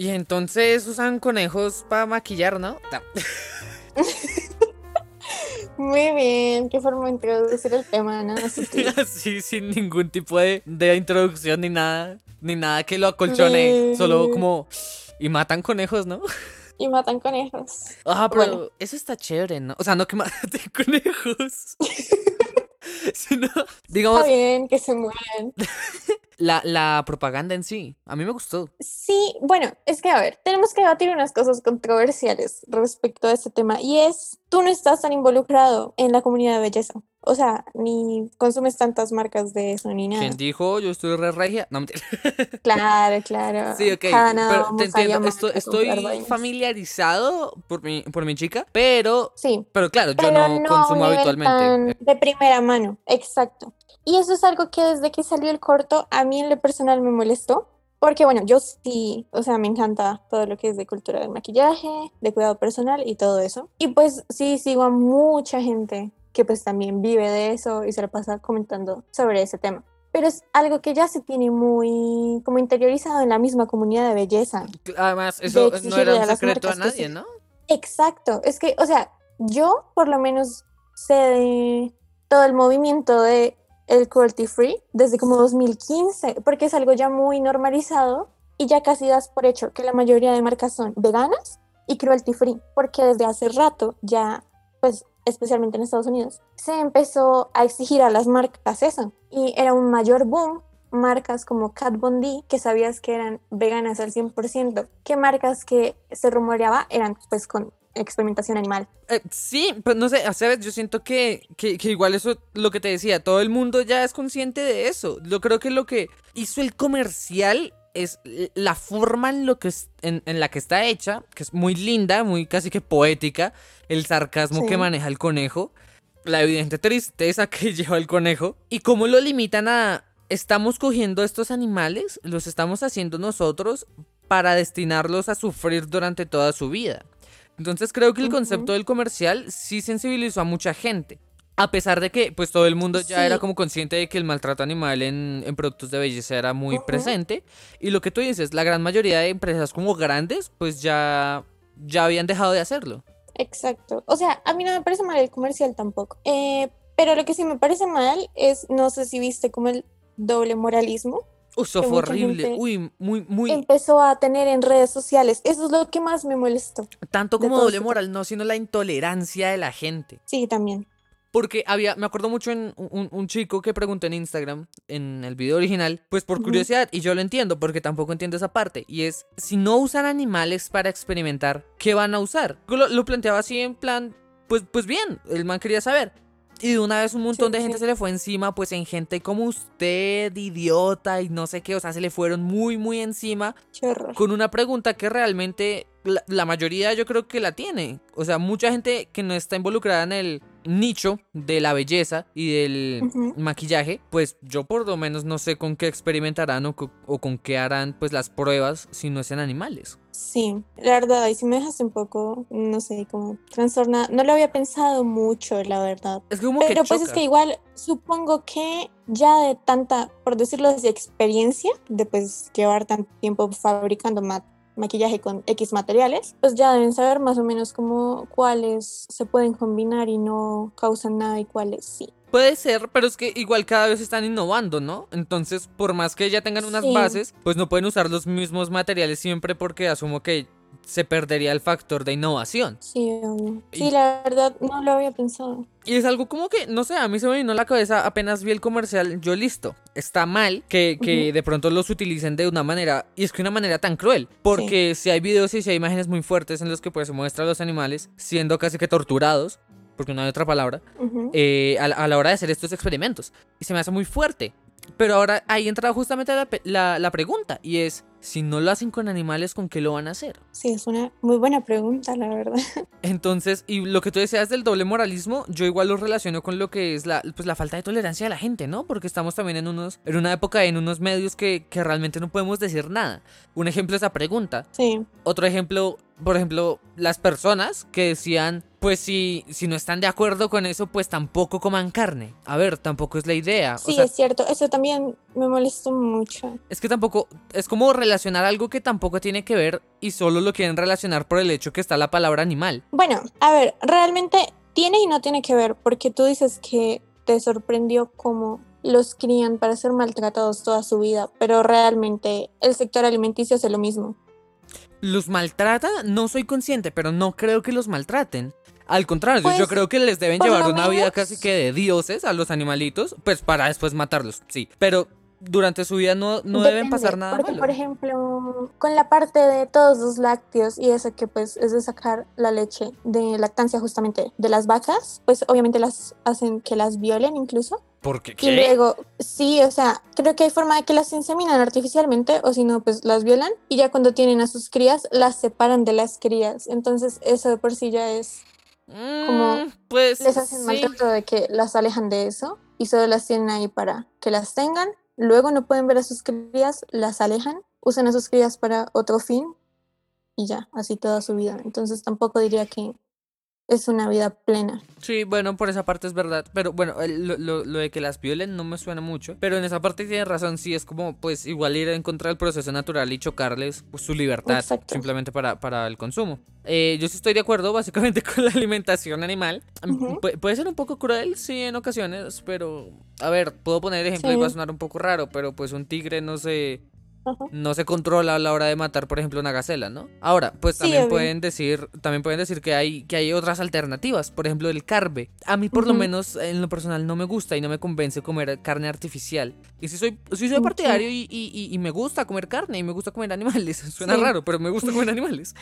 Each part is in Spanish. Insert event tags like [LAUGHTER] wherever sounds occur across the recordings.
Y entonces usan conejos para maquillar, ¿no? No. Muy bien, qué forma de introducir el tema, ¿no? Así que- [LAUGHS] Así, sin ningún tipo de, de introducción ni nada. Ni nada que lo acolchone. Sí. Solo como. Y matan conejos, ¿no? Y matan conejos. Ah, pero Bueno. eso está chévere, ¿no? O sea, no que [LAUGHS] maten conejos. [LAUGHS] [LAUGHS] Digamos, Está bien que se mueran. [LAUGHS] la, la propaganda en sí. A mí me gustó. Sí, bueno, es que a ver, tenemos que debatir unas cosas controversiales respecto a este tema y es, tú no estás tan involucrado en la comunidad de belleza, o sea, ni consumes tantas marcas de eso ni nada. ¿Quién dijo yo estoy re regia? No, mentira. [LAUGHS] Claro, claro. Sí, ok. Pero te entiendo. estoy vainas. familiarizado por mi, por mi chica, pero, Sí, pero claro, yo no no consumo habitualmente. de primera mano, exacto. Y eso es algo que desde que salió el corto a mí en lo personal me molestó, porque bueno, yo sí, o sea, me encanta todo lo que es de cultura del maquillaje, de cuidado personal y todo eso. Y pues sí, sigo a mucha gente que pues también vive de eso y se la pasa comentando sobre ese tema. Pero es algo que ya se tiene muy como interiorizado en la misma comunidad de belleza. Además, eso no era un secreto a nadie. ¿no? Exacto, es que, o sea, yo por lo menos sé de todo el movimiento de el cruelty free desde como 2015, porque es algo ya muy normalizado y ya casi das por hecho que la mayoría de marcas son veganas y cruelty free, porque desde hace rato ya, pues especialmente en Estados Unidos, se empezó a exigir a las marcas eso y era un mayor boom marcas como Kat Von que sabías que eran veganas al 100%, que marcas que se rumoreaba eran pues con experimentación animal. Eh, sí, pero no sé, ¿sabes? Yo siento que, que, que igual eso, lo que te decía, todo el mundo ya es consciente de eso. Yo creo que lo que hizo el comercial es la forma en, lo que es- en, en la que está hecha, que es muy linda, muy casi que poética, el sarcasmo que maneja el conejo, la evidente tristeza [LAUGHS] que lleva el conejo, y cómo lo limitan a... Estamos cogiendo estos animales, los estamos haciendo nosotros para destinarlos a sufrir durante toda su vida. Entonces creo que el concepto del comercial sí sensibilizó a mucha gente. A pesar de que pues todo el mundo ya era como consciente de que el maltrato animal en, en productos de belleza era muy presente. Y lo que tú dices, la gran mayoría de empresas como grandes pues ya, ya habían dejado de hacerlo. Exacto. O sea, a mí no me parece mal el comercial tampoco. Eh, pero lo que sí me parece mal es, no sé si viste como el doble moralismo eso fue horrible. Uy, muy, muy... empezó a tener en redes sociales. Eso es lo que más me molestó. Tanto como doble moral, no, sino la intolerancia de la gente. Sí, también. Porque había, me acuerdo mucho en un, chico que preguntó en Instagram, en el video original, pues por curiosidad, y yo lo entiendo porque tampoco entiendo esa parte, y es, si no usan animales para experimentar, ¿qué van a usar? Lo, lo planteaba así en plan, pues, pues bien, el man quería saber. Y de una vez un montón Sí, de gente sí. se le fue encima, pues en gente como usted, idiota, y no sé qué, o sea, se le fueron muy, muy encima con una pregunta que realmente la, la mayoría yo creo que la tiene. O sea, mucha gente que no está involucrada en el nicho de la belleza y del maquillaje, pues yo por lo menos no sé con qué experimentarán o, co- o con qué harán pues las pruebas si no es en animales. Sí, la verdad, y si me dejas un poco, no sé, como trastornada. No lo había pensado mucho, la verdad. Es como Pero que pues es que igual supongo que ya de tanta, por decirlo así, experiencia, de pues llevar tanto tiempo fabricando maquillaje con X materiales, pues ya deben saber más o menos como cuáles se pueden combinar y no causan nada y cuáles sí. Puede ser, pero es que igual cada vez están innovando, ¿no? Entonces, por más que ya tengan unas Sí. bases, pues no pueden usar los mismos materiales siempre porque asumo que se perdería el factor de innovación. Sí, obvio. Y- Sí, la verdad, no lo había pensado. Y es algo como que, no sé, a mí se me vino a la cabeza apenas vi el comercial, yo listo. Está mal que, que Ujú. de pronto los utilicen de una manera, y es que una manera tan cruel. Porque si hay videos y si hay imágenes muy fuertes en los que pues se muestra a los animales siendo casi que torturados, porque no hay otra palabra, Ujú. eh, a, la- a la hora de hacer estos experimentos. Y se me hace muy fuerte. Pero ahora ahí entra justamente la, la- la pregunta, y es, si no lo hacen con animales, ¿con qué lo van a hacer? Sí, es una muy buena pregunta, la verdad. [LAUGHS] Entonces, y lo que tú decías del doble moralismo, yo igual lo relaciono con lo que es la, pues, la falta de tolerancia de la gente, ¿no? Porque estamos también en unos, en una época, en unos medios que, que realmente no podemos decir nada. Un ejemplo es la pregunta. Sí, Otro ejemplo, por ejemplo, las personas que decían, pues si, si no están de acuerdo con eso, pues tampoco coman carne. A ver, tampoco es la idea. Sí, es cierto, eso también me molestó mucho. Es que tampoco, es como relacionar algo que tampoco tiene que ver y solo lo quieren relacionar por el hecho que está la palabra animal. Bueno, a ver, realmente tiene y no tiene que ver, porque tú dices que te sorprendió cómo los crían para ser maltratados toda su vida, pero realmente el sector alimenticio hace lo mismo. ¿Los maltrata? No soy consciente, pero no creo que los maltraten. Al contrario, yo Pues, creo que les deben llevar una vida casi que de dioses a los animalitos, pues para después matarlos, sí. Pero durante su vida no, no deben pasar nada Porque, malo. por ejemplo, con la parte de todos los lácteos y eso que pues es de sacar la leche de lactancia justamente de las vacas, pues obviamente las hacen que las violen incluso. ¿Por qué? Y luego, sí, o sea, creo que hay forma de que las inseminan artificialmente o si no, pues las violan y ya cuando tienen a sus crías, las separan de las crías. Entonces eso de por sí ya es, como Mm, pues les hacen sí. maltrato de que las alejan de eso y solo las tienen ahí para que las tengan. Luego no pueden ver a sus crías, las alejan, usan a sus crías para otro fin y ya, así toda su vida. Entonces tampoco diría que es una vida plena. Sí, bueno, por esa parte es verdad. Pero bueno, lo, lo- lo de que las violen no me suena mucho. Pero en esa parte tiene razón, sí, es como pues igual ir en contra del proceso natural y chocarles pues, su libertad Exacto. simplemente para, para el consumo. Eh, yo sí estoy de acuerdo básicamente [LAUGHS] con la alimentación animal. Mm. Pu- puede ser un poco cruel, sí, en ocasiones, pero... A ver, puedo poner ejemplo y va a sonar un poco raro, pero pues un tigre no se... Ajá. no se controla a la hora de matar, por ejemplo, una gacela, ¿no? Ahora, pues Sí, también pueden decir, también pueden decir que hay, que hay otras alternativas, por ejemplo, el carbe. A mí, por lo menos, en lo personal, no me gusta y no me convence comer carne artificial. Y sí soy, soy partidario y, y- y- y me gusta comer carne y me gusta comer animales. [LAUGHS] Suena Sí. raro, pero me gusta comer [LAUGHS] animales.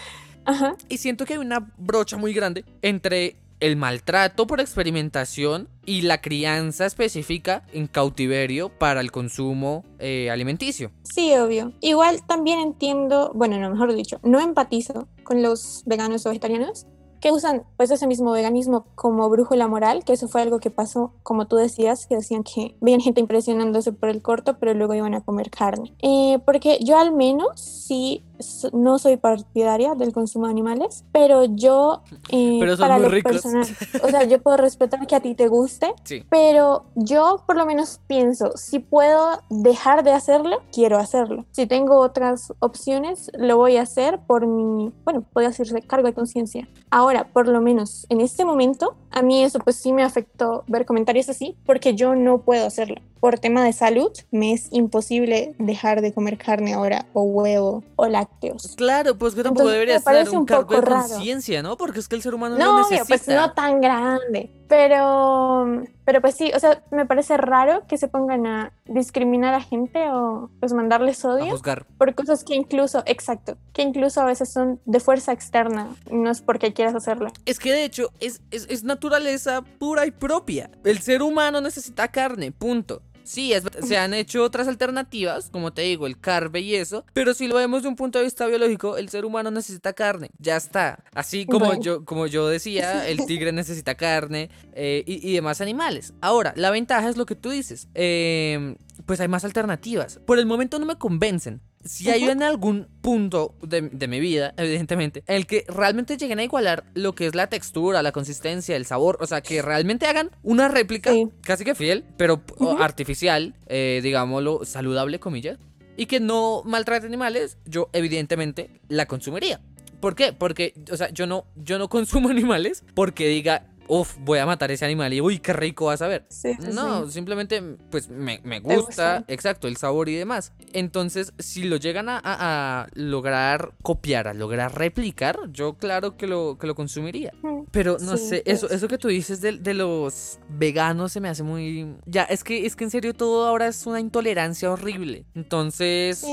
Ajá. Y siento que hay una brocha muy grande entre el maltrato por experimentación y la crianza específica en cautiverio para el consumo eh, alimenticio. Sí, obvio. Igual también entiendo, bueno, no, mejor dicho, no empatizo con los veganos o vegetarianos que usan pues ese mismo veganismo como brújula moral, que eso fue algo que pasó, como tú decías, que decían que veían gente impresionándose por el corto, pero luego iban a comer carne. Eh, porque yo al menos sí no soy partidaria del consumo de animales, pero yo eh, Pero son para muy lo ricos. personal, [LAUGHS] o sea, yo puedo respetar que a ti te guste, Sí. pero yo por lo menos pienso, si puedo dejar de hacerlo, quiero hacerlo. Si tengo otras opciones, lo voy a hacer por mi, bueno, puede hacerse cargo de conciencia. Ahora, por lo menos en este momento, a mí eso pues sí me afectó ver comentarios así, porque yo no puedo hacerlo. Por tema de salud, me es imposible dejar de comer carne ahora, o huevo, o lácteos. Claro, pues que tampoco debería ser un un cargo de conciencia, ¿no? Porque es que el ser humano No, obvio, necesita. pues no tan grande. Pero, pero pues sí, o sea, me parece raro que se pongan a discriminar a gente o pues mandarles a odio juzgar. por cosas que incluso, exacto, que incluso a veces son de fuerza externa, no es porque quieras hacerlo. Es que de hecho es, es, es naturaleza pura y propia. El ser humano necesita carne, punto. Sí, es- se han hecho otras alternativas, como te digo, el carbe y eso, pero si lo vemos de un punto de vista biológico, el ser humano necesita carne, ya está. Así como yo, como yo decía, el tigre necesita carne eh, y, y demás animales. Ahora, la ventaja es lo que tú dices, eh, pues hay más alternativas. Por el momento no me convencen. Si hay en algún punto de, de mi vida, evidentemente, en el que realmente lleguen a igualar lo que es la textura, la consistencia, el sabor, o sea, que realmente hagan una réplica Sí. casi que fiel, pero artificial, eh, digámoslo, saludable, comillas, y que no maltrate animales, yo evidentemente la consumiría. ¿Por qué? Porque, o sea, yo no, yo no consumo [LAUGHS] animales porque diga, uff, voy a matar ese animal y uy, qué rico vas a ver. Sí, sí, No, sí. simplemente pues me, me gusta, exacto, el sabor y demás. Entonces, si lo llegan a, a- a lograr copiar, a lograr replicar, yo claro que lo, que lo consumiría. Mm. Pero no sé, eso, eso que tú dices de, de los veganos se me hace muy... Ya, es que, es que en serio todo ahora es una intolerancia horrible. Entonces...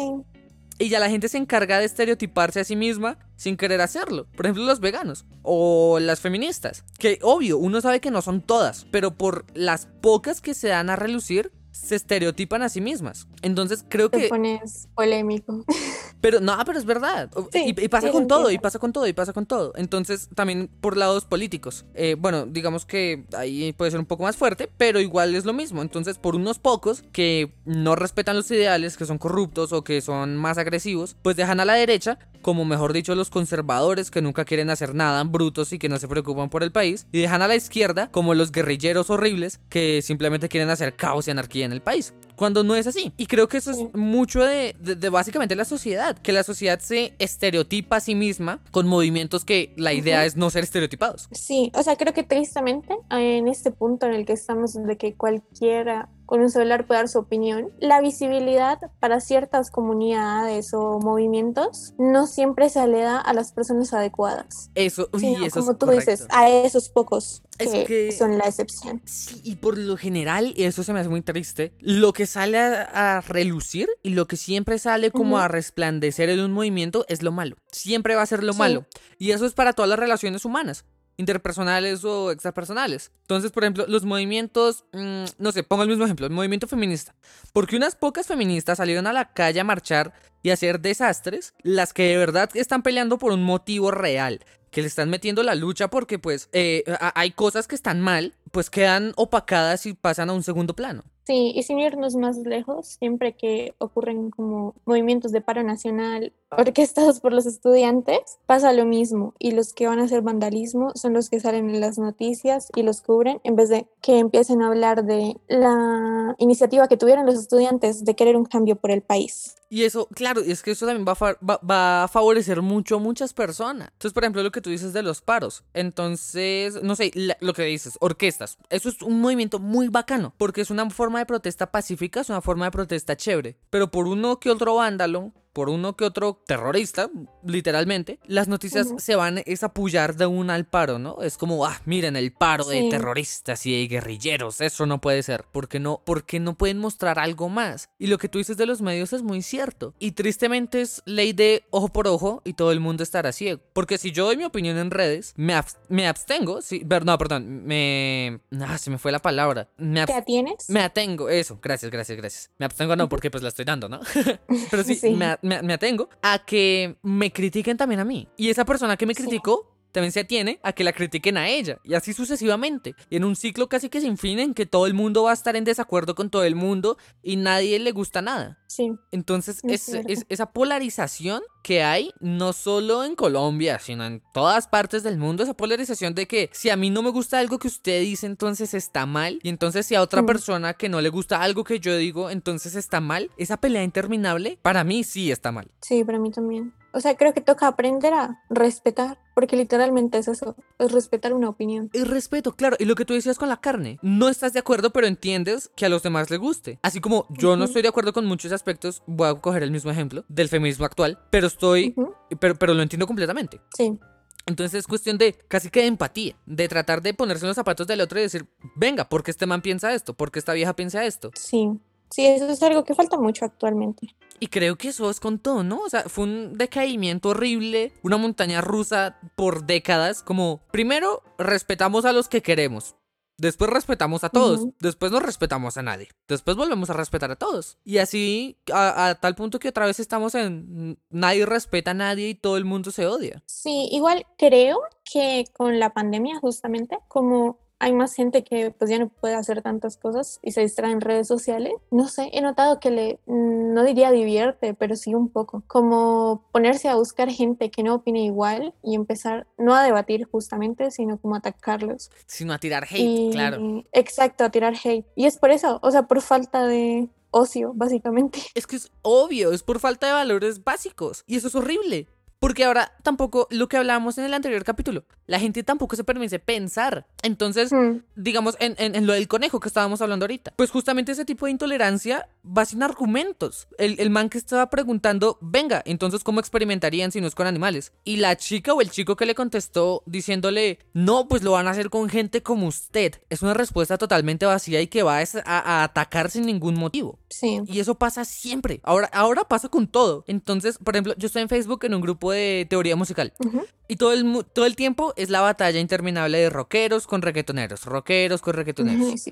Y ya la gente se encarga de estereotiparse a sí misma sin querer hacerlo. Por ejemplo, los veganos o las feministas. Que obvio, uno sabe que no son todas, pero por las pocas que se dan a relucir, se estereotipan a sí mismas. Entonces creo Te que... pones polémico. [LAUGHS] Pero no, pero es verdad. Sí, y, y pasa con todo, y pasa con todo, y pasa con todo. Entonces, también por lados políticos. Eh, bueno, digamos que ahí puede ser un poco más fuerte, pero igual es lo mismo. Entonces, por unos pocos que no respetan los ideales, que son corruptos o que son más agresivos, pues dejan a la derecha, como mejor dicho, los conservadores que nunca quieren hacer nada, brutos y que no se preocupan por el país, y dejan a la izquierda como los guerrilleros horribles que simplemente quieren hacer caos y anarquía en el país. Cuando no es así. Y creo que eso es mucho de, de- de básicamente la sociedad. Que la sociedad se estereotipa a sí misma con movimientos que la idea es no ser estereotipados. Sí, o sea, creo que tristemente en este punto en el que estamos de que cualquiera con un celular puede dar su opinión, la visibilidad para ciertas comunidades o movimientos no siempre se le da a las personas adecuadas. Eso, uy, sino, eso como es tú correcto. dices, a esos pocos Es que, que- son la excepción. Sí, y por lo general, y eso se me hace muy triste, lo que sale a, a relucir y lo que siempre sale como a resplandecer en un movimiento es lo malo. Siempre va a ser lo Sí. malo. Y eso es para todas las relaciones humanas, interpersonales o extrapersonales. Entonces, por ejemplo, los movimientos, mm, no sé, pongo el mismo ejemplo, el movimiento feminista. Porque unas pocas feministas salieron a la calle a marchar y a hacer desastres, las que de verdad están peleando por un motivo real, que le están metiendo la lucha porque pues eh, hay cosas que están mal, pues quedan opacadas y pasan a un segundo plano. Sí, y sin irnos más lejos, siempre que ocurren como movimientos de paro nacional orquestados por los estudiantes, pasa lo mismo. Y los que van a hacer vandalismo son los que salen en las noticias y los cubren, en vez de que empiecen a hablar de la iniciativa que tuvieron los estudiantes de querer un cambio por el país. Y eso, claro, es que eso también va a, va, va a favorecer mucho a muchas personas. Entonces, por ejemplo, lo que tú dices de los paros. Entonces, no sé, lo que dices, orquestas. Eso es un movimiento muy bacano, porque es una forma de protesta pacífica, es una forma de protesta chévere. Pero por uno que otro vándalo, por uno que otro terrorista, literalmente, las noticias Ujú. se van es a apoyar de una al paro, ¿no? Es como, ah, miren el paro de Sí. terroristas y de guerrilleros, eso no puede ser, porque no, porque no pueden mostrar algo más. Y lo que tú dices de los medios es muy cierto. Y tristemente es ley de ojo por ojo y todo el mundo estará ciego. Porque si yo doy mi opinión en redes, me, abs- me abstengo, sí, ver- no, perdón, me... Ah, se me fue la palabra. Me, ¿Te atienes? me atengo, eso, gracias, gracias, gracias. Me abstengo no, porque pues la estoy dando, ¿no? [LAUGHS] [LAUGHS] Pero sí, Sí. Me, me- me atengo a que me critiquen también a mí. Y esa persona que me Sí. criticó también se atiene a que la critiquen a ella. Y así sucesivamente. Y en un ciclo casi que sin fin en que todo el mundo va a estar en desacuerdo con todo el mundo y nadie le gusta nada. Sí, Entonces, Es es, esa polarización que hay, no solo en Colombia, sino en todas partes del mundo, esa polarización de que si a mí no me gusta algo que usted dice, entonces está mal, y entonces si a otra Mm. persona que no le gusta algo que yo digo, entonces está mal, esa pelea interminable, para mí sí está mal. sí, para mí también. O sea, creo que toca aprender a respetar, porque literalmente es eso, es respetar una opinión. Y respeto, claro, y lo que tú decías con la carne, no estás de acuerdo, pero entiendes que a los demás les guste. Así como yo no Ujú. estoy de acuerdo con muchos aspectos, voy a coger el mismo ejemplo del feminismo actual, pero estoy, Ujú, pero, pero lo entiendo completamente. Sí, Entonces es cuestión de casi que de empatía, de tratar de ponerse en los zapatos del otro y decir, venga, ¿por qué este man piensa esto? ¿Por qué esta vieja piensa esto? sí. Sí, eso es algo que falta mucho actualmente. Y creo que eso es con todo, ¿no? O sea, fue un decaimiento horrible, una montaña rusa por décadas, como primero respetamos a los que queremos. Después respetamos a todos, después no respetamos a nadie, después volvemos a respetar a todos. Y así a, a tal punto que otra vez estamos en nadie respeta a nadie y todo el mundo se odia. Sí, igual creo que con la pandemia justamente, como hay más gente que pues ya no puede hacer tantas cosas y se distrae en redes sociales, no sé, he notado que le, mm, no diría divierte, pero sí un poco, como ponerse a buscar gente que no opine igual y empezar no a debatir justamente, sino como a atacarlos. Sino a tirar hate, Y- claro. Exacto, a tirar hate. Y es por eso, o sea, por falta de ocio, básicamente. [LAUGHS] Es que es obvio, es por falta de valores básicos. Y eso es horrible. Porque ahora tampoco, lo que hablábamos en el anterior capítulo, la gente tampoco se permite pensar. Entonces, Mm, digamos, en, en- en lo del conejo que estábamos hablando ahorita, pues justamente ese tipo de intolerancia va sin argumentos. El, el man que estaba preguntando, venga, entonces, ¿cómo experimentarían si no es con animales? Y la chica o el chico que le contestó diciéndole, no, pues lo van a hacer con gente como usted. Es una respuesta totalmente vacía y que va a, a- atacar sin ningún motivo. sí. Y eso pasa siempre. Ahora, ahora pasa con todo. Entonces, por ejemplo, yo estoy en Facebook en un grupo de teoría musical. Ujú. Y todo el, todo el tiempo es la batalla interminable de rockeros con reggaetoneros. Rockeros con reggaetoneros.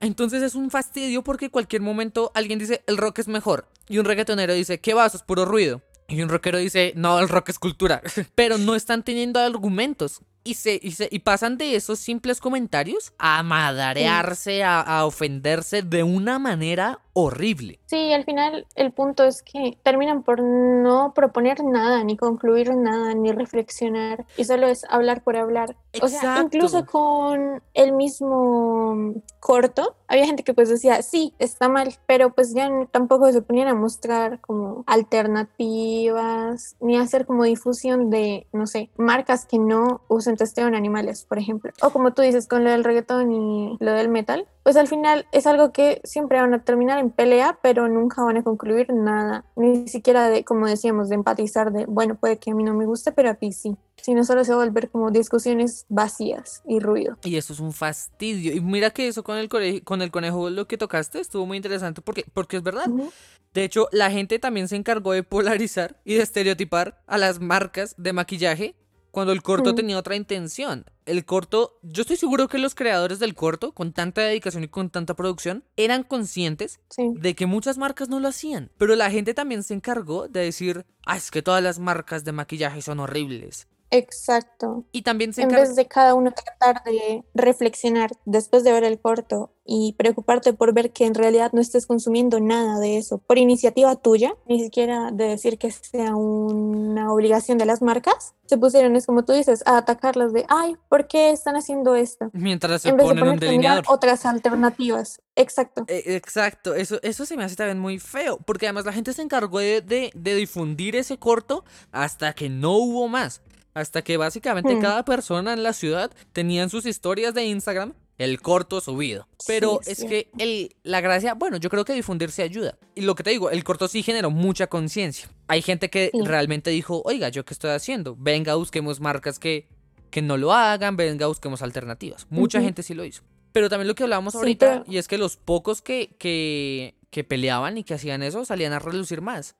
Entonces es un fastidio porque cualquier momento alguien dice el rock es mejor. Y un reggaetonero dice, ¿qué vas? Es puro ruido. Y un rockero dice, no, el rock es cultura. [LAUGHS] Pero no están teniendo argumentos. Y, se, y, se, y pasan de esos simples comentarios a madarearse, a, a ofenderse de una manera horrible. Sí, al final el punto es que terminan por no proponer nada, ni concluir nada, ni reflexionar, y solo es hablar por hablar. O sea, Exacto. incluso con el mismo corto, había gente que pues decía, sí, está mal, pero pues ya tampoco se ponían a mostrar como alternativas, ni hacer como difusión de, no sé, marcas que no usen testeo en animales, por ejemplo. O como tú dices, con lo del reggaetón y lo del metal, pues al final es algo que siempre van a terminar en pelea, pero nunca van a concluir nada, ni siquiera de, como decíamos, de empatizar de, bueno, puede que a mí no me guste, pero a ti sí, sino solo se va a volver como discusiones vacías y ruido. Y eso es un fastidio. Y mira que eso con el, conejo, con el conejo, lo que tocaste, estuvo muy interesante porque, porque es verdad. Ujú. De hecho, la gente también se encargó de polarizar y de estereotipar a las marcas de maquillaje cuando el corto Mm. tenía otra intención. El corto, yo estoy seguro que los creadores del corto, con tanta dedicación y con tanta producción, eran conscientes Sí. de que muchas marcas no lo hacían. Pero la gente también se encargó de decir, ah, es que todas las marcas de maquillaje son horribles. Exacto. Y también se En vez de cada uno tratar de reflexionar después de ver el corto y preocuparte por ver que en realidad no estés consumiendo nada de eso por iniciativa tuya, ni siquiera de decir que sea una obligación de las marcas, se pusieron, es como tú dices, a atacarlas de, ay, ¿por qué están haciendo esto? Mientras se En vez de ponen un a mirar delineador. otras alternativas. Exacto. Eh, Exacto, eso, eso se me hace también muy feo, porque además la gente se encargó de, de- de difundir ese corto hasta que no hubo más, hasta que básicamente Hmm. cada persona en la ciudad tenía en sus historias de Instagram el corto subido. Pero Sí, es sí. que el, la gracia, bueno, yo creo que difundirse ayuda. Y lo que te digo, el corto sí generó mucha conciencia. Hay gente que Sí. realmente dijo, oiga, ¿yo qué estoy haciendo? Venga, busquemos marcas que, que no lo hagan, venga, busquemos alternativas. Mucha gente sí lo hizo. Pero también lo que hablábamos ahorita, pero- y es que los pocos que, que, que peleaban y que hacían eso salían a relucir más.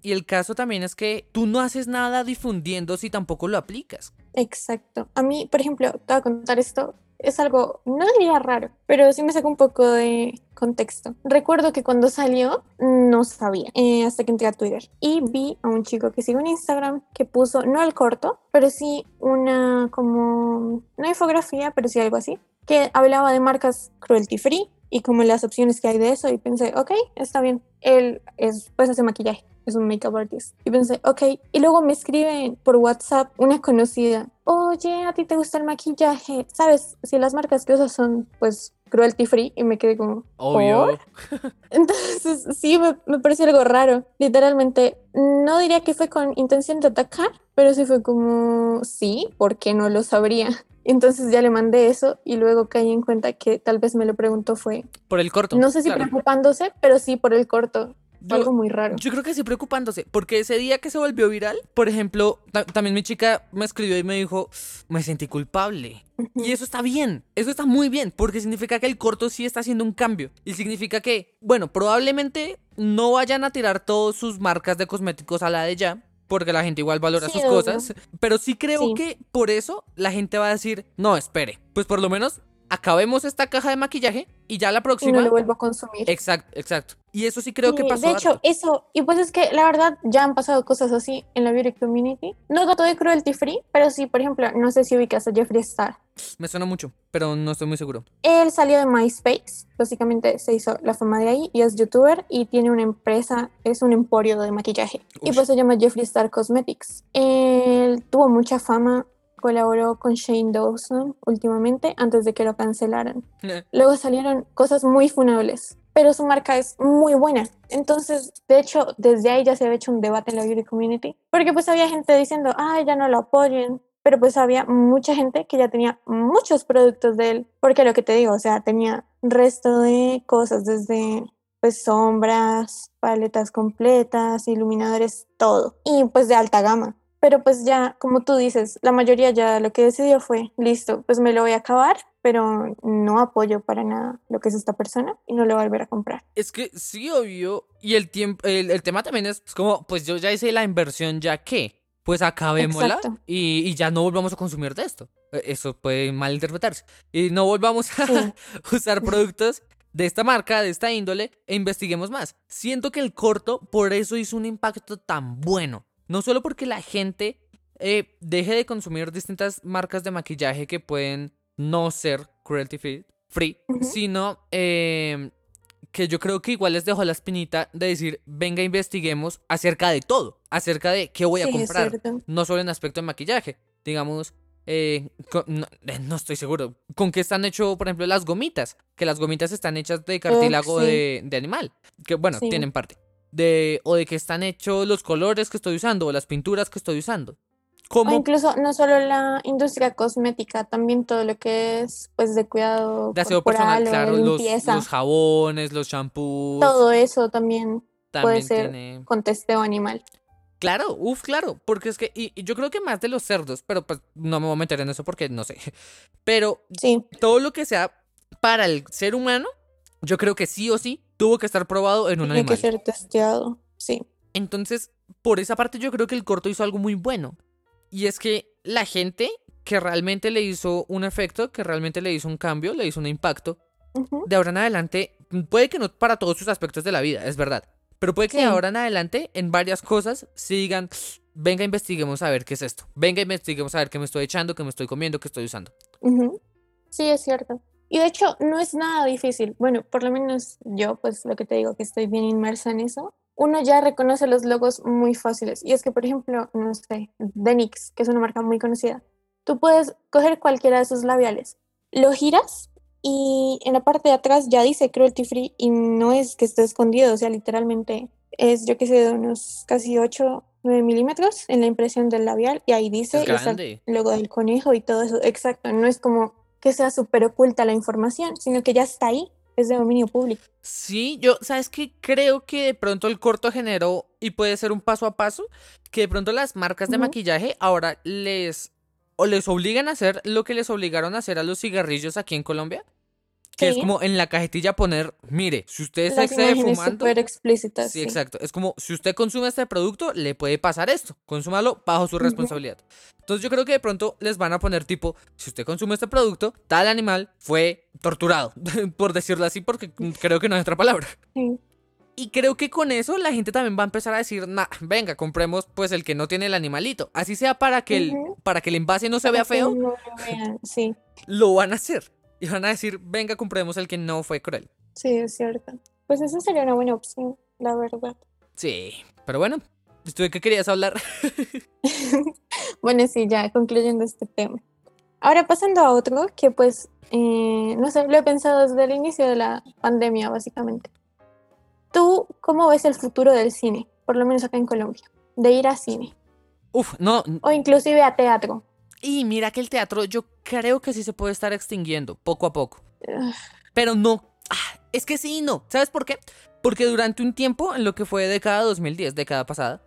Y el caso también es que tú no haces nada difundiendo si tampoco lo aplicas. Exacto. A mí, por ejemplo, te voy a contar esto. Es algo, no diría raro, pero sí me sacó un poco de contexto. Recuerdo que cuando salió no sabía, eh, hasta que entré a Twitter y vi a un chico que sigo en Instagram que puso, no el corto, pero sí una como, no infografía, pero sí algo así, que hablaba de marcas cruelty free y como las opciones que hay de eso y pensé, ok, está bien. Él es, pues hace maquillaje, es un makeup artist. Y pensé, ok. Y luego me escribe por WhatsApp una conocida, oye, a ti te gusta el maquillaje, ¿sabes? Si las marcas que usas son, pues, cruelty free. Y me quedé como, Obvio. [LAUGHS] entonces, sí, me, me pareció algo raro. Literalmente, no diría que fue con intención de atacar, pero sí fue como, sí, porque no lo sabría. Entonces ya le mandé eso y luego caí en cuenta que tal vez me lo preguntó fue, Por el corto. no sé si claro. preocupándose, pero sí por el corto. Yo- algo muy raro. Yo creo que sí preocupándose, porque ese día que se volvió viral, por ejemplo, ta- también mi chica me escribió y me dijo, me sentí culpable. Y eso está bien, eso está muy bien, porque significa que el corto sí está haciendo un cambio. Y significa que, bueno, probablemente no vayan a tirar todas sus marcas de cosméticos a la de ya, porque la gente igual valora Sí, sus obvio. cosas. Pero sí creo Sí. que por eso la gente va a decir, no, espere, pues por lo menos acabemos esta caja de maquillaje y ya la Y próxima... no lo vuelvo a consumir. Exacto, exacto. Y eso sí creo que pasó. De hecho, harto. eso, y pues es que la verdad ya han pasado cosas así en la beauty community. No tanto de cruelty free, pero sí, por ejemplo, no sé si ubicas a Jeffree Star. Me suena mucho, pero no estoy muy seguro. Él salió de MySpace, básicamente se hizo la fama de ahí y es youtuber y tiene una empresa, es un emporio de maquillaje. Y Ush. pues se llama Jeffree Star Cosmetics. Él tuvo mucha fama, colaboró con Shane Dawson últimamente antes de que lo cancelaran. [LAUGHS] Luego salieron cosas muy funables, pero su marca es muy buena. Entonces, de hecho, desde ahí ya se había hecho un debate en la beauty community, porque pues había gente diciendo, ah, ya no lo apoyen, pero pues había mucha gente que ya tenía muchos productos de él, porque lo que te digo, o sea, tenía resto de cosas, desde pues sombras, paletas completas, iluminadores, todo, y pues de alta gama. Pero pues ya, como tú dices, la mayoría ya lo que decidió fue, listo, pues me lo voy a acabar, pero no apoyo para nada lo que es esta persona y no lo voy a volver a comprar. Es que sí, obvio. Y el tiempo, el, el tema también es como, pues yo ya hice la inversión, ya que, pues acabémosla y, y ya no volvamos a consumir de esto. Eh, Eso puede malinterpretarse. Y no volvamos a Sí. [LAUGHS] usar productos de esta marca, de esta índole, e investiguemos más. Siento que el corto por eso hizo un impacto tan bueno. No solo porque la gente eh, deje de consumir distintas marcas de maquillaje que pueden no ser cruelty free, sino eh, que yo creo que igual les dejó la espinita de decir, venga, investiguemos acerca de todo, acerca de qué voy a comprar, no solo en aspecto de maquillaje, digamos, eh, eh, no, estoy seguro. ¿Con qué están hechos, por ejemplo, las gomitas? Que las gomitas están hechas de cartílago de, animal. Que bueno, tienen parte. De, o de qué están hechos los colores que estoy usando o las pinturas que estoy usando. O incluso no solo la industria cosmética, también todo lo que es pues de cuidado de aseo personal, claro, los, los, jabones, los shampoos. Todo eso también, puede ser con testeo animal. Claro, uff, claro, porque es que, y, yo creo que más de los cerdos, pero pues no me voy a meter en eso porque no sé. [LAUGHS] Pero sí. todo lo que sea para el ser humano, yo creo que sí o sí tuvo que estar probado en un Tiene animal. que ser testeado, sí. Entonces, por esa parte yo creo que el corto hizo algo muy bueno. Y es que la gente que realmente le hizo un efecto, que realmente le hizo un cambio, le hizo un impacto, de ahora en adelante, puede que no para todos sus aspectos de la vida, es verdad. Pero puede que de ahora en adelante, en varias cosas, sigan, venga, investiguemos a ver qué es esto. Venga, investiguemos a ver qué me estoy echando, qué me estoy comiendo, qué estoy usando. Sí, es cierto. Y de hecho, no es nada difícil. Bueno, por lo menos yo, pues lo que te digo, que estoy bien inmersa en eso. Uno ya reconoce los logos muy fáciles. Y es que, por ejemplo, no sé, Denix, que es una marca muy conocida, tú puedes coger cualquiera de sus labiales, lo giras y en la parte de atrás ya dice cruelty free y no es que esté escondido, o sea, literalmente es, yo que sé, de unos casi 8, 9 milímetros en la impresión del labial y ahí dice el logo del conejo y todo eso. Exacto, no es como que sea súper oculta la información, sino que ya está ahí, es de dominio público. Sí, yo, ¿sabes qué? Creo que de pronto el corto generó, y puede ser un paso a paso, que de pronto las marcas de maquillaje ahora les o les obligan a hacer lo que les obligaron a hacer a los cigarrillos aquí en Colombia, que es como en la cajetilla poner, mire, si usted se excede fumando. Súper explícitas. Sí, exacto. Es como, si usted consume este producto, le puede pasar esto. Consúmalo bajo su responsabilidad. Entonces yo creo que de pronto les van a poner tipo, si usted consume este producto, tal animal fue torturado, [LAUGHS] por decirlo así, porque creo que no hay otra palabra. Sí. Y creo que con eso la gente también va a empezar a decir, nah, venga, compremos pues el que no tiene el animalito. Así sea para que el, para que el envase no se vea feo. lo, sí. lo van a hacer y van a decir, venga, compremos el que no fue cruel. Sí, es cierto. Pues esa sería una buena opción, la verdad. Sí, pero bueno, ¿tú de qué querías hablar? [LAUGHS] bueno, sí, ya concluyendo este tema. Ahora pasando a otro que pues, eh, no sé, lo he pensado desde el inicio de la pandemia, básicamente. ¿Tú cómo ves el futuro del cine? Por lo menos acá en Colombia, de ir a cine. Uf, no. O inclusive a teatro. Y mira que el teatro yo creo que sí se puede estar extinguiendo poco a poco. Pero no. Ah, es que sí y no. ¿Sabes por qué? Porque durante un tiempo, en lo que fue década 2010, década pasada,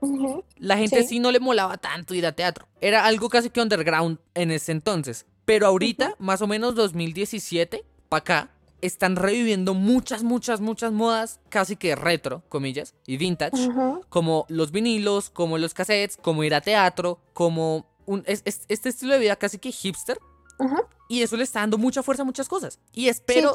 la gente sí. no le molaba tanto ir a teatro. Era algo casi que underground en ese entonces. Pero ahorita, más o menos 2017, para acá, están reviviendo muchas, muchas, muchas modas casi que retro, comillas, y vintage, como los vinilos, como los cassettes, como ir a teatro, como este estilo de vida casi que hipster. Y eso le está dando mucha fuerza a muchas cosas. Y espero,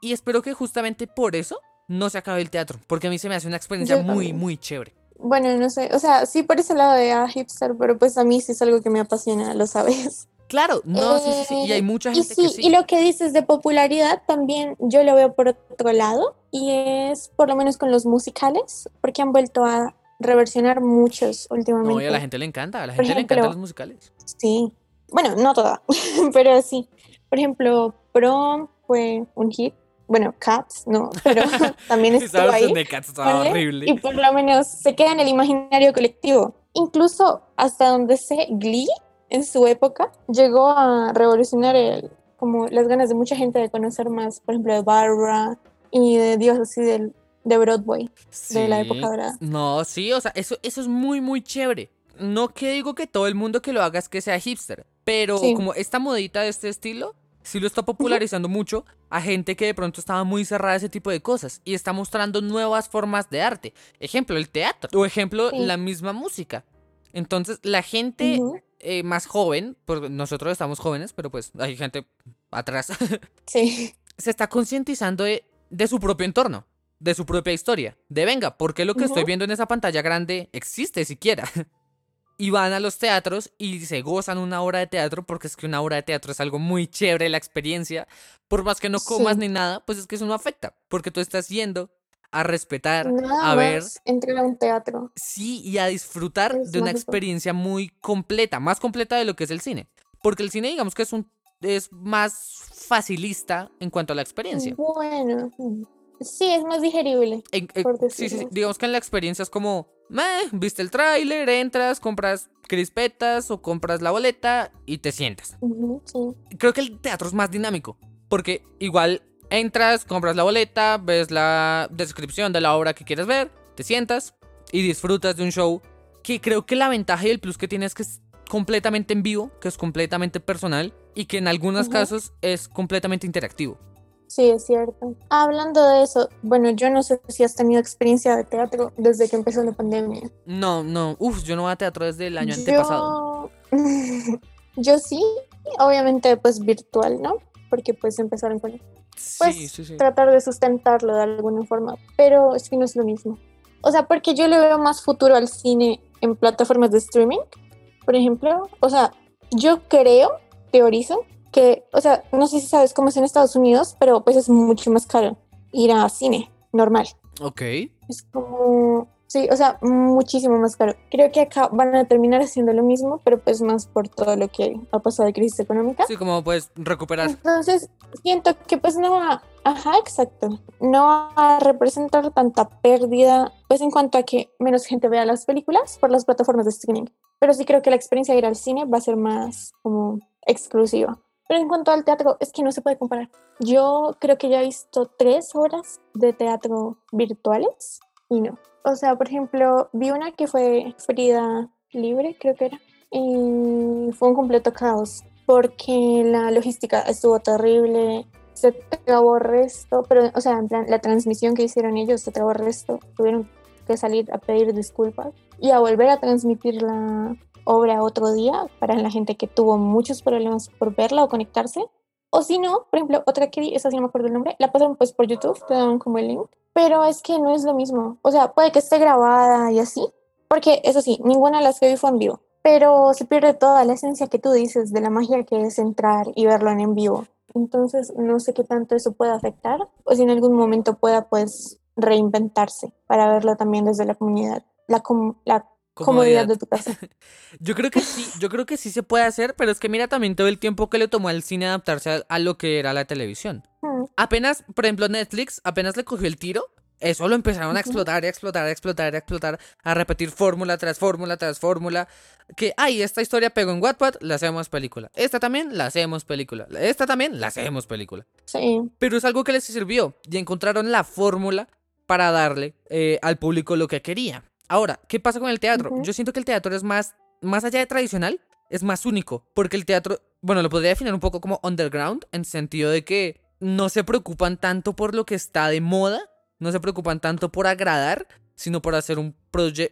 y espero que justamente por eso no se acabe el teatro. Porque a mí se me hace una experiencia muy, muy chévere. Bueno, no sé, o sea, sí por ese lado de hipster, pero pues a mí sí es algo que me apasiona, lo sabes. Claro, no, sí, sí, sí, y hay eh, mucha gente y que sí. Y lo que dices de popularidad también yo lo veo por otro lado, y es por lo menos con los musicales, porque han vuelto a reversionar muchos últimamente. No, y a la gente le encanta, a la gente le encantan los musicales. Sí, bueno, no toda, [LAUGHS] pero sí. Por ejemplo, Prom fue un hit. Bueno, Cats, no, pero [LAUGHS] [LAUGHS] también estuvo ahí. de Cats estaba horrible. Y por lo menos se queda en el imaginario colectivo. Incluso hasta donde sé, Glee, en su época, llegó a revolucionar el, como las ganas de mucha gente de conocer más, por ejemplo, de Barbara y de Dios así del de Broadway, de la época dorada. No, sí, o sea, eso, eso es muy, muy chévere. No que digo que todo el mundo que lo haga es que sea hipster, pero como esta modita de este estilo, sí lo está popularizando mucho a gente que de pronto estaba muy cerrada a ese tipo de cosas y está mostrando nuevas formas de arte. Ejemplo, el teatro o ejemplo, la misma música. Entonces, la gente eh, más joven, porque nosotros estamos jóvenes, pero pues hay gente atrás. [LAUGHS] Sí. Se está concientizando de de su propio entorno, de su propia historia. De venga, ¿por qué lo que estoy viendo en esa pantalla grande existe siquiera? [LAUGHS] y van a los teatros y se gozan una obra de teatro porque es que una obra de teatro es algo muy chévere la experiencia. Por más que no comas Sí. ni nada, pues es que eso no afecta, porque tú estás yendo a respetar, Nada a ver, entrar a un teatro. sí, y a disfrutar Es de una mágico. experiencia muy completa, más completa de lo que es el cine. Porque el cine, digamos que es un es más facilista en cuanto a la experiencia. Bueno, sí, es más digerible. En- sí, sí, digamos que en la experiencia es como, "Meh, viste el tráiler, entras, compras crispetas o compras la boleta y te sientas. Ujú, sí. Creo que el teatro es más dinámico, porque igual entras, compras la boleta, ves la descripción de la obra que quieres ver, te sientas y disfrutas de un show que creo que la ventaja y el plus que tiene es que es completamente en vivo, que es completamente personal y que en algunos Ujú. casos es completamente interactivo. Sí, es cierto. Hablando de eso, bueno, yo no sé si has tenido experiencia de teatro desde que empezó la pandemia. No, no, uff, yo no voy a teatro desde el año antepasado. Yo, [LAUGHS] yo sí, obviamente pues virtual, ¿no? Porque pues empezaron con pues, sí, sí, sí. tratar de sustentarlo de alguna forma, pero es que no es lo mismo. O sea, porque yo le veo más futuro al cine en plataformas de streaming, por ejemplo. O sea, yo creo, teorizo, que, o sea, no sé si sabes cómo es en Estados Unidos, pero pues es mucho más caro ir a cine normal. Ok. Es como, sí, o sea, muchísimo más caro. Creo que acá van a terminar haciendo lo mismo, pero pues más por todo lo que ha pasado de crisis económica. Sí, como puedes recuperar. Entonces, siento que pues no va, ajá, exacto, no va a representar tanta pérdida, pues en cuanto a que menos gente vea las películas por las plataformas de streaming. Pero sí creo que la experiencia de ir al cine va a ser más como exclusiva. Pero en cuanto al teatro, es que no se puede comparar. Yo creo que ya he visto tres horas de teatro virtuales y no. O sea, por ejemplo, vi una que fue Frida Libre, creo que era, y fue un completo caos porque la logística estuvo terrible, se trabó resto, pero, o sea, en plan, la transmisión que hicieron ellos se trabó resto, tuvieron que salir a pedir disculpas y a volver a transmitir la obra otro día para la gente que tuvo muchos problemas por verla o conectarse. O si no, por ejemplo, otra que vi, esa sí no me acuerdo el nombre, la pasaron pues por YouTube, te daban como el link, pero es que no es lo mismo. O sea, puede que esté grabada y así, porque eso sí, ninguna de las que vi fue en vivo, pero se pierde toda la esencia que tú dices de la magia que es entrar y verlo en, en vivo. Entonces, no sé qué tanto eso puede afectar, o si en algún momento pueda pues reinventarse para verlo también desde la comunidad, la, com- la comodidad de tu casa. [LAUGHS] Yo creo que sí, yo creo que sí se puede hacer, pero es que mira también todo el tiempo que le tomó al cine adaptarse a, a lo que era la televisión. Mm, Apenas, por ejemplo, Netflix, apenas le cogió el tiro, eso lo empezaron a explotar, a explotar, a explotar, a explotar, a repetir fórmula tras fórmula tras fórmula. Que, ay, esta historia pegó en Wattpad, la hacemos película. Esta también, la hacemos película. Esta también, la hacemos película. Sí, Pero es algo que les sirvió y encontraron la fórmula para darle eh, al público lo que quería. Ahora, ¿qué pasa con el teatro? Yo siento que el teatro es más, más allá de tradicional, es más único, porque el teatro, bueno, lo podría definir un poco como underground, en sentido de que no se preocupan tanto por lo que está de moda, no se preocupan tanto por agradar, sino por hacer un,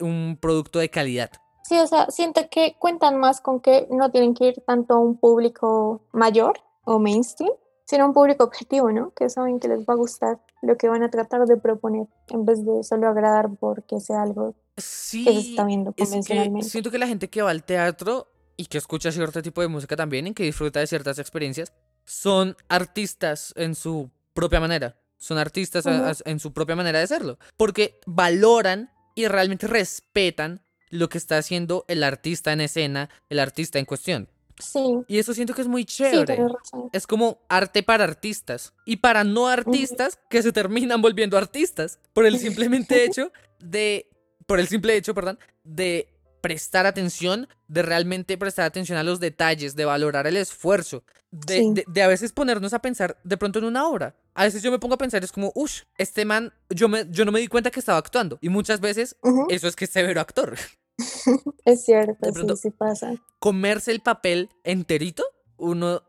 un producto de calidad. sí, o sea, siento que cuentan más con que no tienen que ir tanto a un público mayor o mainstream, sino a un público objetivo, ¿no? Que saben que les va a gustar lo que van a tratar de proponer, en vez de solo agradar porque sea algo Sí, que se está viendo es que convencionalmente. siento que la gente que va al teatro y que escucha cierto tipo de música también y que disfruta de ciertas experiencias son artistas en su propia manera. Son artistas a- en su propia manera de serlo. Porque valoran y realmente respetan lo que está haciendo el artista en escena, el artista en cuestión. Sí, Y eso siento que es muy sí, chévere. razón. Es como arte para artistas y para no artistas que se terminan volviendo artistas por el [LAUGHS] simplemente hecho de por el simple hecho, perdón, de prestar atención, de realmente prestar atención a los detalles, de valorar el esfuerzo, de, Sí. de, de a veces ponernos a pensar de pronto en una obra. A veces yo me pongo a pensar, es como, uff, este man, yo, me, yo no me di cuenta que estaba actuando. Y muchas veces eso es que es severo actor. [LAUGHS] Es cierto, sí, pronto- sí pasa. Comerse el papel enterito, uno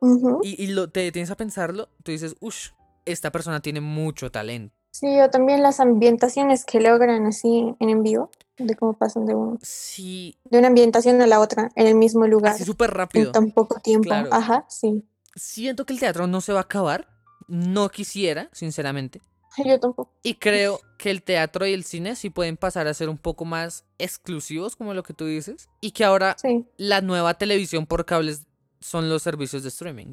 y, y lo, te detienes a pensarlo, tú dices, uff, esta persona tiene mucho talento. Sí, o también las ambientaciones que logran así en en vivo, de cómo pasan de, un, Sí, de una ambientación a la otra en el mismo lugar así súper en rápido. tan poco tiempo. Claro. Ajá, sí. Siento que el teatro no se va a acabar, no quisiera, sinceramente, Yo tampoco. Y creo que el teatro y el cine sí pueden pasar a ser un poco más exclusivos, como lo que tú dices. Y que ahora Sí. la nueva televisión por cables son los servicios de streaming.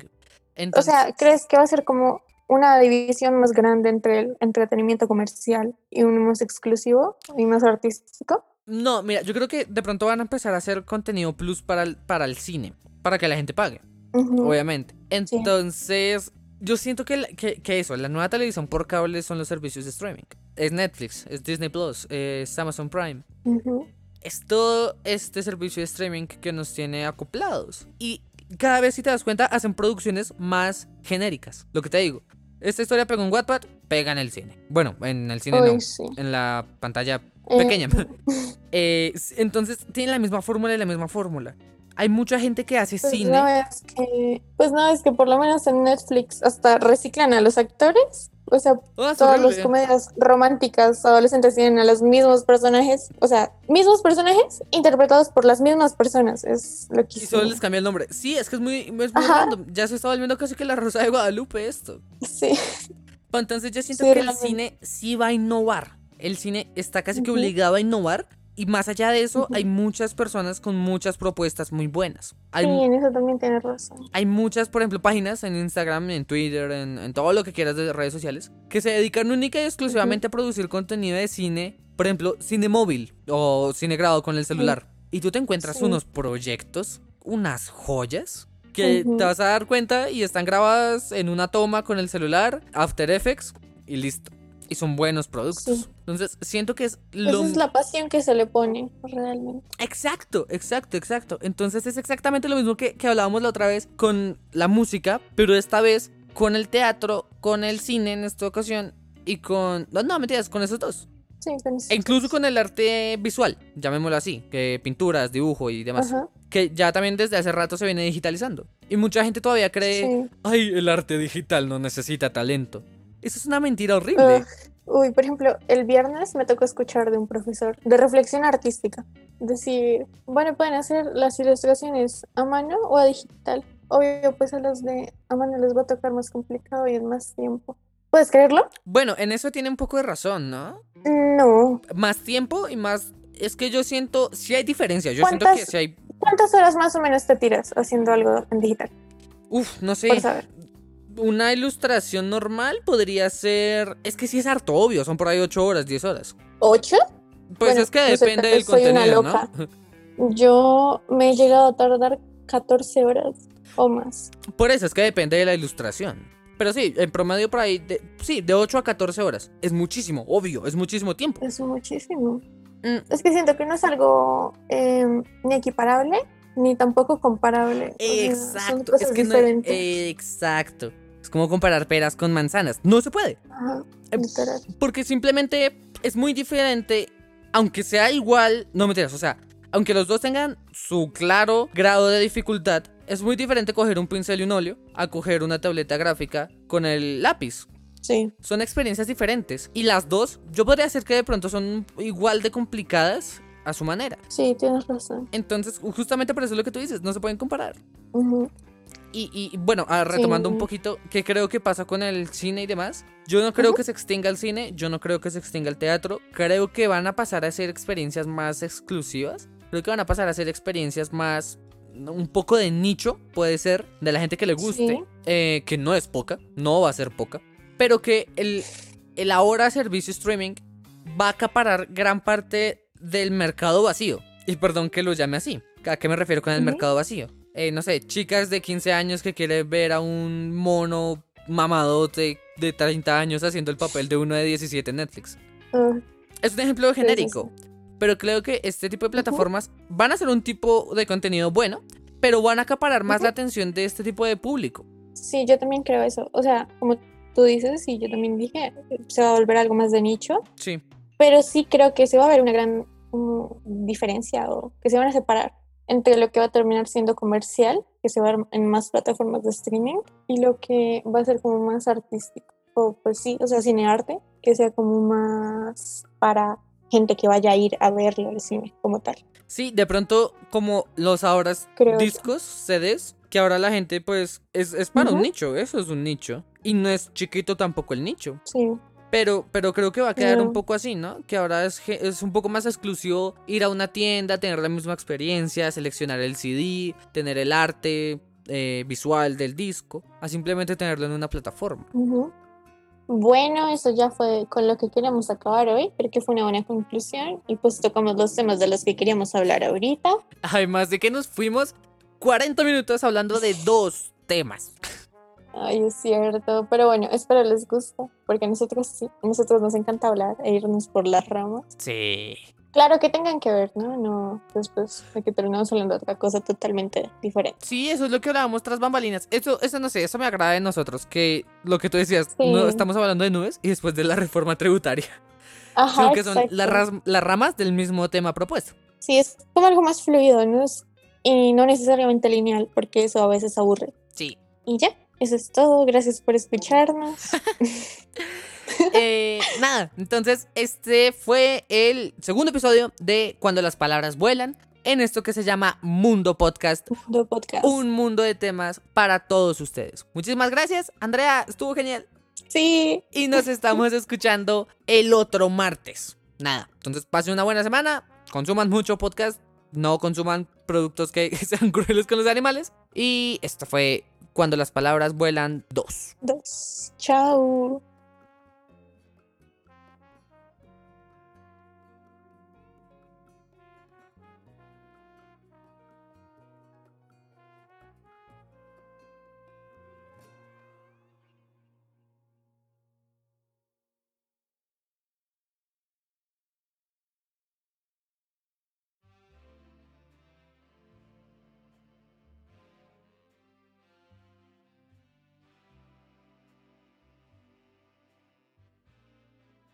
O sea, ¿crees que va a ser como una división más grande entre el entretenimiento comercial y uno más exclusivo y más artístico? no, mira, yo creo que de pronto van a empezar a hacer contenido plus para el, para el cine, para que la gente pague, obviamente. Entonces, yo siento que, que, que eso, la nueva televisión por cable son los servicios de streaming. Es Netflix, es Disney Plus, es Amazon Prime. Es todo este servicio de streaming que nos tiene acoplados. Y cada vez, si te das cuenta, hacen producciones más genéricas. Lo que te digo, esta historia pegó en Wattpad, pega en el cine. Bueno, en el cine Uy, no, sí. en la pantalla Eh, pequeña. [LAUGHS] Eh, entonces, tienen la misma fórmula y la misma fórmula. Hay mucha gente que hace Pues cine. no es que, pues no es que por lo menos en Netflix hasta reciclan a los actores. O sea, Oh, todas las comedias románticas adolescentes tienen a los mismos personajes. O sea, mismos personajes interpretados por las mismas personas. Es lo que Y solo les cambia el nombre. Sí, es que es muy, es muy random. Ya se está volviendo casi que la Rosa de Guadalupe esto. Sí. Entonces yo siento Sí, que el cine sí va a innovar. El cine está casi que obligado a innovar. Y más allá de eso, hay muchas personas con muchas propuestas muy buenas. Hay, Sí, en eso también tienes razón. hay muchas, por ejemplo, páginas en Instagram, en Twitter, en, en todo lo que quieras de redes sociales, que se dedican única y exclusivamente a producir contenido de cine. Por ejemplo, cine móvil o cine grabado con el celular. Y tú te encuentras Sí. unos proyectos, unas joyas, que te vas a dar cuenta y están grabadas en una toma con el celular, After Effects y listo. Y son buenos productos. Sí. Entonces, siento que es lo... Esa es la pasión que se le pone realmente. Exacto, exacto, exacto. Entonces es exactamente lo mismo que, que hablábamos la otra vez con la música, pero esta vez con el teatro, con el cine en esta ocasión y con... No, no, mentiras, con esos dos. Sí, con eso. E incluso con el arte visual, llamémoslo así, que pinturas, dibujo y demás. Ajá, Que ya también desde hace rato se viene digitalizando. Y mucha gente todavía cree, sí. ay, el arte digital no necesita talento. Eso es una mentira horrible. Uy, por ejemplo, el viernes me tocó escuchar de un profesor de reflexión artística. Decir, bueno, pueden hacer las ilustraciones a mano o a digital. Obvio, pues a los de a mano les va a tocar más complicado y en más tiempo. ¿Puedes creerlo? Bueno, en eso tiene un poco de razón, ¿no? No. Más tiempo y más... Es que yo siento, sí hay diferencia, yo siento que ¿Cuántas- sí hay... ¿Cuántas horas más o menos te tiras haciendo algo en digital? Uf, no sé. Por saber. Una ilustración normal podría ser... Es que sí es harto obvio, son por ahí 8 horas, 10 horas. ¿Ocho? Pues Bueno, es que no sé, depende del una contenido, loca. ¿no? Yo me he llegado a tardar 14 horas o más. Por eso es que depende de la ilustración. Pero sí, en promedio por ahí, de, sí, de 8 a 14 horas. Es muchísimo, obvio, es muchísimo tiempo. Es muchísimo. Mm, Es que siento que no es algo eh, ni equiparable ni tampoco comparable. O sea, son exacto, cosas es que no diferentes. Exacto. Es como comparar peras con manzanas. No se puede. Ajá, literal. Porque simplemente es muy diferente, aunque sea igual, no me o sea, aunque los dos tengan su claro grado de dificultad, es muy diferente coger un pincel y un óleo a coger una tableta gráfica con el lápiz. Sí. Son experiencias diferentes y las dos, yo podría decir que de pronto son igual de complicadas a su manera. Sí, tienes razón. Entonces, justamente por eso es lo que tú dices, no se pueden comparar. Y, y, bueno, ah, retomando un poquito, ¿qué creo que pasa con el cine y demás? Yo no creo que se extinga el cine, yo no creo que se extinga el teatro, creo que van a pasar a ser experiencias más exclusivas, creo que van a pasar a ser experiencias más, un poco de nicho, puede ser, de la gente que le guste, Sí. eh, que no es poca, no va a ser poca, pero que el, el ahora servicio streaming va a acaparar gran parte del mercado vacío. Y perdón que lo llame así. ¿A qué me refiero con el mercado vacío? Eh, no sé, chicas de 15 años que quieren ver a un mono mamadote de 30 años haciendo el papel de uno de 17 en Netflix. Ah, Es un ejemplo sí, sí, genérico, pero creo que este tipo de plataformas van a ser un tipo de contenido bueno, pero van a acaparar más la atención de este tipo de público. Sí, yo también creo eso. O sea, como tú dices, y yo también dije, se va a volver algo más de nicho. Sí. pero sí creo que se va a ver una gran como, diferencia o que se van a separar entre lo que va a terminar siendo comercial, que se va a en más plataformas de streaming, y lo que va a ser como más artístico, o pues sí, o sea, cinearte, que sea como más para gente que vaya a ir a verlo al cine como tal. Sí, de pronto como los ahora Creo discos, CDs, que ahora la gente pues es, es para un nicho, eso es un nicho. Y no es chiquito tampoco el nicho. Sí, Pero, pero creo que va a quedar un poco así, ¿no? Que ahora es, es un poco más exclusivo ir a una tienda, tener la misma experiencia, seleccionar el CD, tener el arte eh, visual del disco, a simplemente tenerlo en una plataforma. Bueno, eso ya fue con lo que queríamos acabar hoy, pero que fue una buena conclusión y pues tocamos los temas de los que queríamos hablar ahorita. Además de que nos fuimos 40 minutos hablando de dos temas. Ay, es cierto, pero bueno, espero les guste, porque a nosotros sí, a nosotros nos encanta hablar e irnos por las ramas. Sí. Claro que tengan que ver, ¿no? No, después de que terminamos hablando de otra cosa totalmente diferente. Sí, eso es lo que hablábamos tras bambalinas. Eso, eso no sé, eso me agrada de nosotros, que lo que tú decías, Sí. no estamos hablando de nubes y después de la reforma tributaria. Ajá, Sino que son las, las ramas del mismo tema propuesto. Sí, es como algo más fluido, ¿no? Es- y no necesariamente lineal, porque eso a veces aburre. Sí. Y ya, eso es todo. Gracias por escucharnos. [LAUGHS] Eh, nada, entonces este fue el segundo episodio de Cuando las palabras vuelan, en esto que se llama Mundo Podcast, Mundo Podcast. un mundo de temas para todos ustedes. Muchísimas gracias, Andrea, estuvo genial. Sí, Y nos [LAUGHS] estamos escuchando el otro martes. Nada, entonces pasen una buena semana, consuman mucho podcast, no consuman productos que [LAUGHS] sean crueles con los animales. Y esto fue Cuando las palabras vuelan 2. dos. Chao.